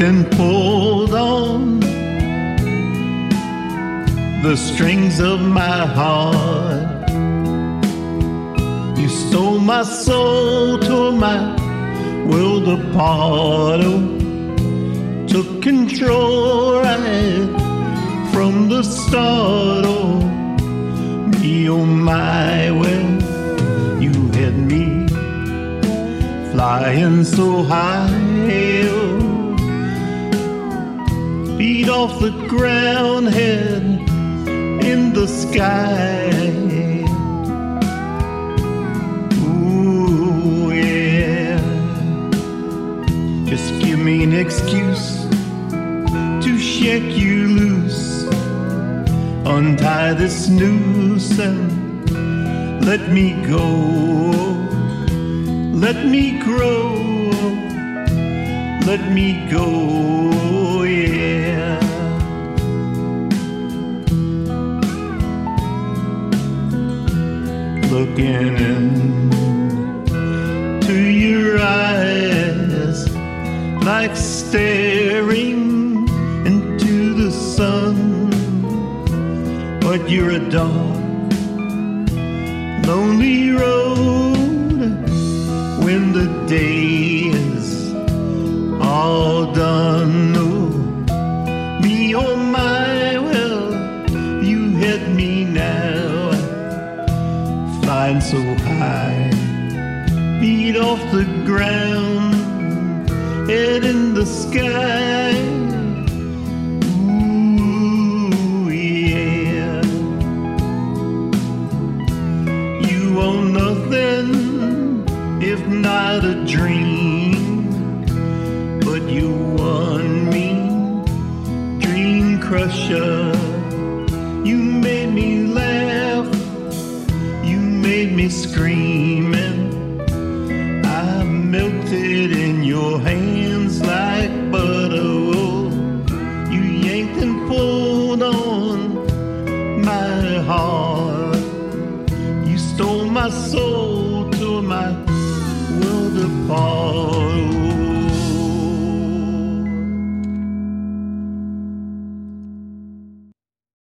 and pulled on the strings of my heart. You stole my soul, tore my world apart, oh, took control right from the start. Oh, me, oh my, well, you had me flying so high. Oh, off the ground, head in the sky. Ooh, yeah. Just give me an excuse to shake you loose. Untie this noose and let me go. Let me grow. Let me go, looking into your eyes like staring into the sun. But you're a dark, lonely road when the day is all done. Oh, me, oh my, well, you hit me now flying so high, feet off the ground, head in the sky. Ooh, yeah. You own nothing if not a dream, but you won me, dream crusher. You made me laugh made me scream and I melted in your hands like butter. You yanked and pulled on my heart. You stole my soul, tore my world apart.